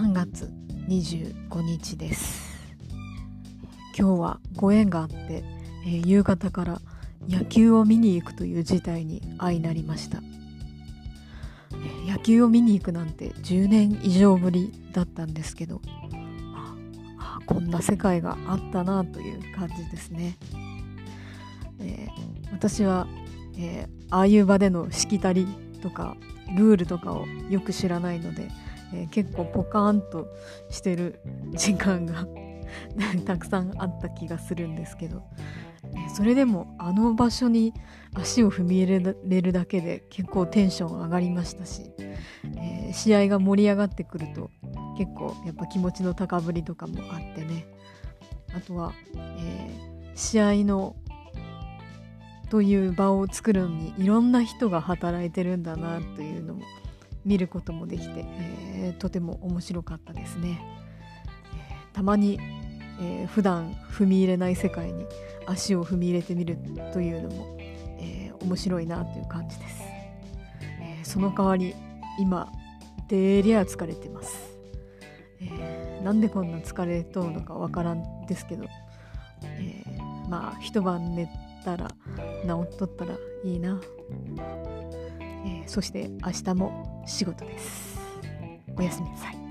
3月25日です。今日はご縁があって、えー、夕方から野球を見に行くという事態に相なりました、野球を見に行くなんて10年以上ぶりだったんですけどこんな世界があったなという感じですね、えー、私は、えああいう場でのしきたりとかルールとかをよく知らないので、えー、結構ポカーンとしてる時間が たくさんあった気がするんですけど、えそれでもあの場所に足を踏み入れるだけで結構テンション上がりましたし、えー、試合が盛り上がってくると結構やっぱ気持ちの高ぶりとかもあってね。あとは、えー、試合のという場を作るのにいろんな人が働いてるんだなというのも見ることもできて、えー、とても面白かったですね。えー、たまに、えー、普段踏み入れない世界に足を踏み入れてみるというのも、えー、面白いなという感じです。えー、その代わり今でりゃ疲れてます。えー、なんでこんな疲れとうのかわからんですけど、えー、まあ一晩寝たら治っとったらいいな、えー、そして明日も仕事です。おやすみなさい。